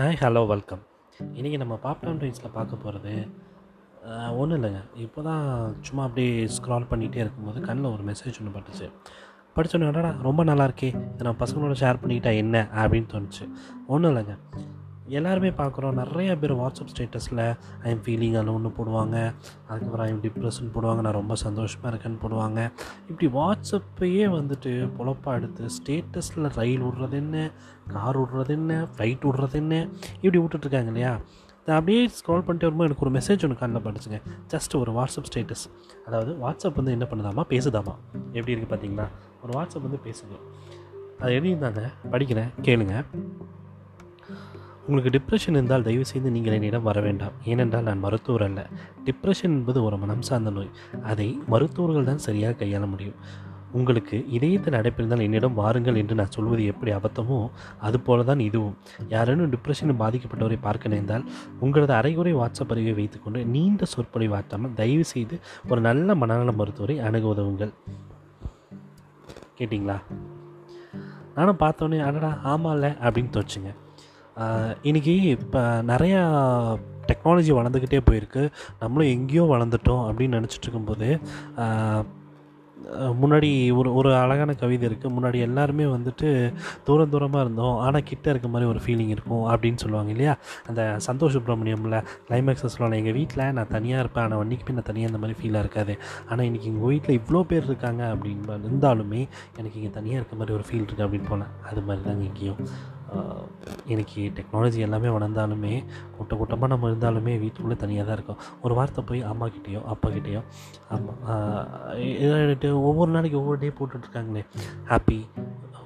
ஆ hello welcome இன்றைக்கி நம்ம popcorn ரைஸில் பார்க்க போகிறது ஒன்றும் இல்லைங்க. இப்போ தான் சும்மா அப்படியே ஸ்க்ரால் பண்ணிகிட்டே இருக்கும்போது கண்ணில் ஒரு மெசேஜ் ஒன்று பட்டுச்சு. படித்தோன்னே அடடா ரொம்ப நல்லா இருக்கே. இதை நம்ம பசங்களோட ஷேர் பண்ணிக்கிட்டா என்ன? அப்படின்னு தோணுச்சு. ஒன்றும் இல்லைங்க. எல்லாருமே பார்க்குறோம். நிறைய பேர் வாட்ஸ்அப் ஸ்டேட்டஸில் ஐ எம் ஃபீலிங் ஒன்று போடுவாங்க. அதுக்கப்புறம் ஐ எம் டிப்ரெஷன் போடுவாங்க. நான் ரொம்ப சந்தோஷமாக இருக்கேன்னு போடுவாங்க. இப்படி வாட்ஸ்அப்பையே வந்துட்டு பொழப்பா எடுத்து ஸ்டேட்டஸில் ரயில் விடுறது என்ன கார் விடுறது என்ன ஃப்ளைட் விடுறது என்ன இப்படி விட்டுட்ருக்காங்க இல்லையா? நான் அப்படியே ஸ்க்ரால் பண்ணிட்டு வரும்போது எனக்கு ஒரு மெசேஜ் ஒன்று கண்ணில் படிச்சுங்க ஜஸ்ட் ஒரு வாட்ஸ்அப் ஸ்டேட்டஸ். அதாவது வாட்ஸ்அப் வந்து என்ன பண்ணுதாமா? பேசுதாமா? எப்படி இருக்குது பார்த்தீங்களா? ஒரு வாட்ஸ்அப் வந்து பேசுங்க அது எழுதியிருந்தாங்க. படிக்கிறேன். கேளுங்க. உங்களுக்கு டிப்ரெஷன் இருந்தால் தயவு செய்து நீங்கள் என்னிடம் வர வேண்டாம். ஏனென்றால் நான் மருத்துவர் அல்ல. டிப்ரெஷன் என்பது ஒரு மனம் சார்ந்த நோய். அதை மருத்துவர்கள் தான் சரியாக கையாள முடியும். உங்களுக்கு இதயத்தில் அடைப்பிருந்தால் என்னிடம் வாருங்கள் என்று நான் சொல்வது எப்படி அபத்தமோ அதுபோல தான் இதுவும். யாரேனும் டிப்ரெஷன் பாதிக்கப்பட்டவரை பார்க்க நேர்ந்தால் உங்களது அரைகுறை வாட்ஸ்அப் பதிவை வைத்துக்கொண்டு நீண்ட சொற்பொழி வாட்டாமல் தயவு செய்து ஒரு நல்ல மனநல மருத்துவரை அணுக உதவுங்கள். கேட்டிங்களா? நானும் பார்த்தோன்னே அடடா ஆமாம்ல அப்படின்னு தோச்சுங்க. இன்றைக்கி இப்போ நிறையா டெக்னாலஜி வளர்ந்துக்கிட்டே போயிருக்கு. நம்மளும் எங்கேயோ வளர்ந்துட்டோம் அப்படின்னு நினச்சிட்ருக்கும்போது முன்னாடி ஒரு ஒரு அழகான கவிதை இருக்குது முன்னாடி எல்லாருமே வந்துட்டு தூரம் தூரமாக இருந்தோம். ஆனால் கிட்டே இருக்க மாதிரி ஒரு ஃபீலிங் இருக்கும் அப்படின்னு சொல்லுவாங்க இல்லையா? அந்த சந்தோஷ் சுப்ரமணியமில் கிளைமேக்ஸை சொல்லுவாங்க எங்கள் வீட்டில் நான் தனியாக இருப்பேன். ஆனால் வண்டிக்கு நான் தனியாக இந்த மாதிரி ஃபீலாக இருக்காது. ஆனால் இன்றைக்கி எங்கள் வீட்டில் இவ்வளோ பேர் இருக்காங்க அப்படின்னு இருந்தாலுமே எனக்கு இங்கே தனியாக இருக்க மாதிரி ஒரு ஃபீல் இருக்குது அப்படின்னு போனேன் அது மாதிரி தாங்க இங்கேயும். இன்றைக்கி டெக்னாலஜி எல்லாமே வளர்ந்தாலுமே கூட்ட கூட்டமாக நம்ம இருந்தாலுமே வீட்டுக்குள்ளே தனியாக தான் இருக்கும். ஒரு வார்த்தை போய் அம்மாக்கிட்டேயோ அப்பாக்கிட்டேயோ அம்மா இதாகிட்டு ஒவ்வொரு நாளைக்கு ஒவ்வொரு day போட்டுட்ருக்காங்களே. Happy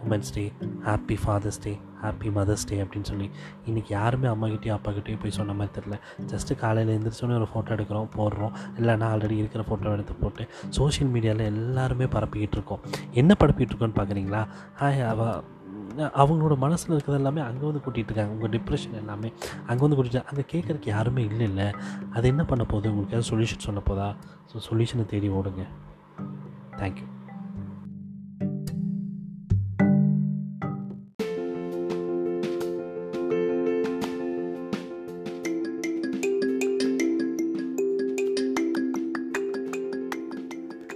women's day happy father's day happy mother's day அப்படின்னு சொல்லி. இன்றைக்கி யாருமே அம்மாக்கிட்டேயோ அப்பாக்கிட்டேயோ போய் சொன்ன மாதிரி தெரில ஜஸ்ட்டு காலையில் எழுந்திரிச்சோன்னே ஒரு ஃபோட்டோ எடுக்கிறோம் போடுறோம். இல்லைன்னா ஆல்ரெடி இருக்கிற ஃபோட்டோ எடுத்து போட்டு சோஷியல் மீடியாவில் எல்லாருமே பரப்பிக்கிட்டு இருக்கோம். என்ன பரப்பிகிட்டு இருக்கோன்னு பார்க்குறீங்களா ஹாய் அவள் அவங்களோட மனசில் இருக்கிறது எல்லாமே அங்கே வந்து கூட்டிகிட்டு இருக்காங்க. உங்கள் டிப்ரெஷன் எல்லாமே அங்கே வந்து கூட்டிகிட்டு அங்கே கேட்குறக்கு யாருமே இல்லை இல்லை அது என்ன பண்ண போகுது? உங்களுக்கு ஏதாவது சொல்யூஷன் சொல்ல போதா? ஸோ சொல்யூஷனை தேடி ஓடுங்க. தேங்க்யூ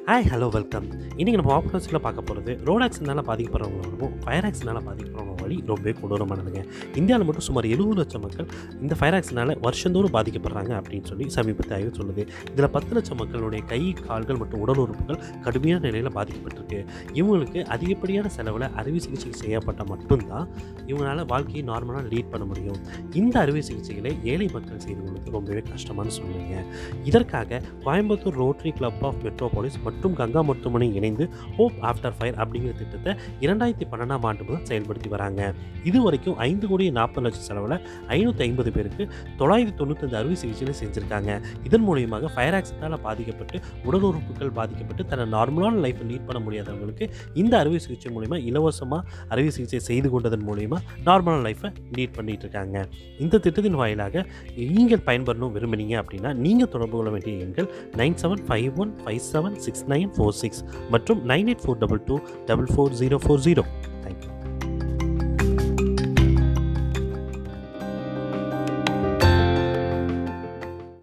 ஹாய் ஹலோ வெல்கம் இன்றைக்கி நம்ம ஆப்போசிட்டில் பார்க்க போகிறது ரோட் ஆக்சிடென்டால் பாதிக்கப்படுறவங்களுக்கும் ஃபயர் ஆக்சிடென்டால் பாதிக்கப்படுறவங்க வழி ரொம்பவே கொடூரமானதுங்க இந்தியாவில் மட்டும் சுமார் எழுபது லட்சம் மக்கள் இந்த ஃபயர் ஆக்சிடென்டால் வருஷந்தோறும் பாதிக்கப்படுறாங்க அப்படின்னு சொல்லி சமீபத்த ஆய்வு சொல்லுது. இதில் பத்து லட்சம் மக்களுடைய கை கால்கள் மற்றும் உடல் உறுப்புகள் கடுமையான நிலையில் பாதிக்கப்பட்டிருக்கு. இவங்களுக்கு அதிகப்படியான செலவில் அறுவை சிகிச்சை செய்யப்பட்டால் மட்டும்தான் இவங்களால் வாழ்க்கையை நார்மலாக லீட் பண்ண முடியும். இந்த அறுவை சிகிச்சைகளை ஏழை மக்கள் செய்து கொள்வது ரொம்பவே கஷ்டமான சொல்லுவீங்க இதற்காக Coimbatore rotary club of metropolis மற்றும் கங்கா மருத்துவமனை இணைந்து ஹோப் ஆஃப்டர் ஃபயர் அப்படிங்கிற திட்டத்தை இரண்டாயிரத்தி பன்னெண்டாம் ஆண்டு முதல் செயல்படுத்தி வராங்க. இது வரைக்கும் ஐந்து கோடி நாற்பது லட்சம் செலவில் ஐநூற்றி ஐம்பது பேருக்கு தொள்ளாயிரத்தி தொண்ணூத்தஞ்சு அறுவை சிகிச்சைகளை செஞ்சுருக்காங்க. இதன் மூலியமாக ஃபயர் ஆக்சிடென்டால் பாதிக்கப்பட்டு உடல் உறுப்புகள் பாதிக்கப்பட்டு தன்னை நார்மலான லைஃப்பை லீட் பண்ண முடியாதவங்களுக்கு இந்த அறுவை சிகிச்சை மூலிமா இலவசமாக அறுவை சிகிச்சை செய்து கொண்டதன் மூலிமா நார்மலான லைஃப்பை லீட் பண்ணிகிட்டு இருக்காங்க. இந்த திட்டத்தின் வாயிலாக நீங்கள் பயன்பெறணும் விரும்புனீங்க அப்படின்னா நீங்கள் தொடர்பு கொள்ள வேண்டிய எண்கள் nine seven five one five seven six nine four six மற்றும் nine eight four double two double four zero four zero.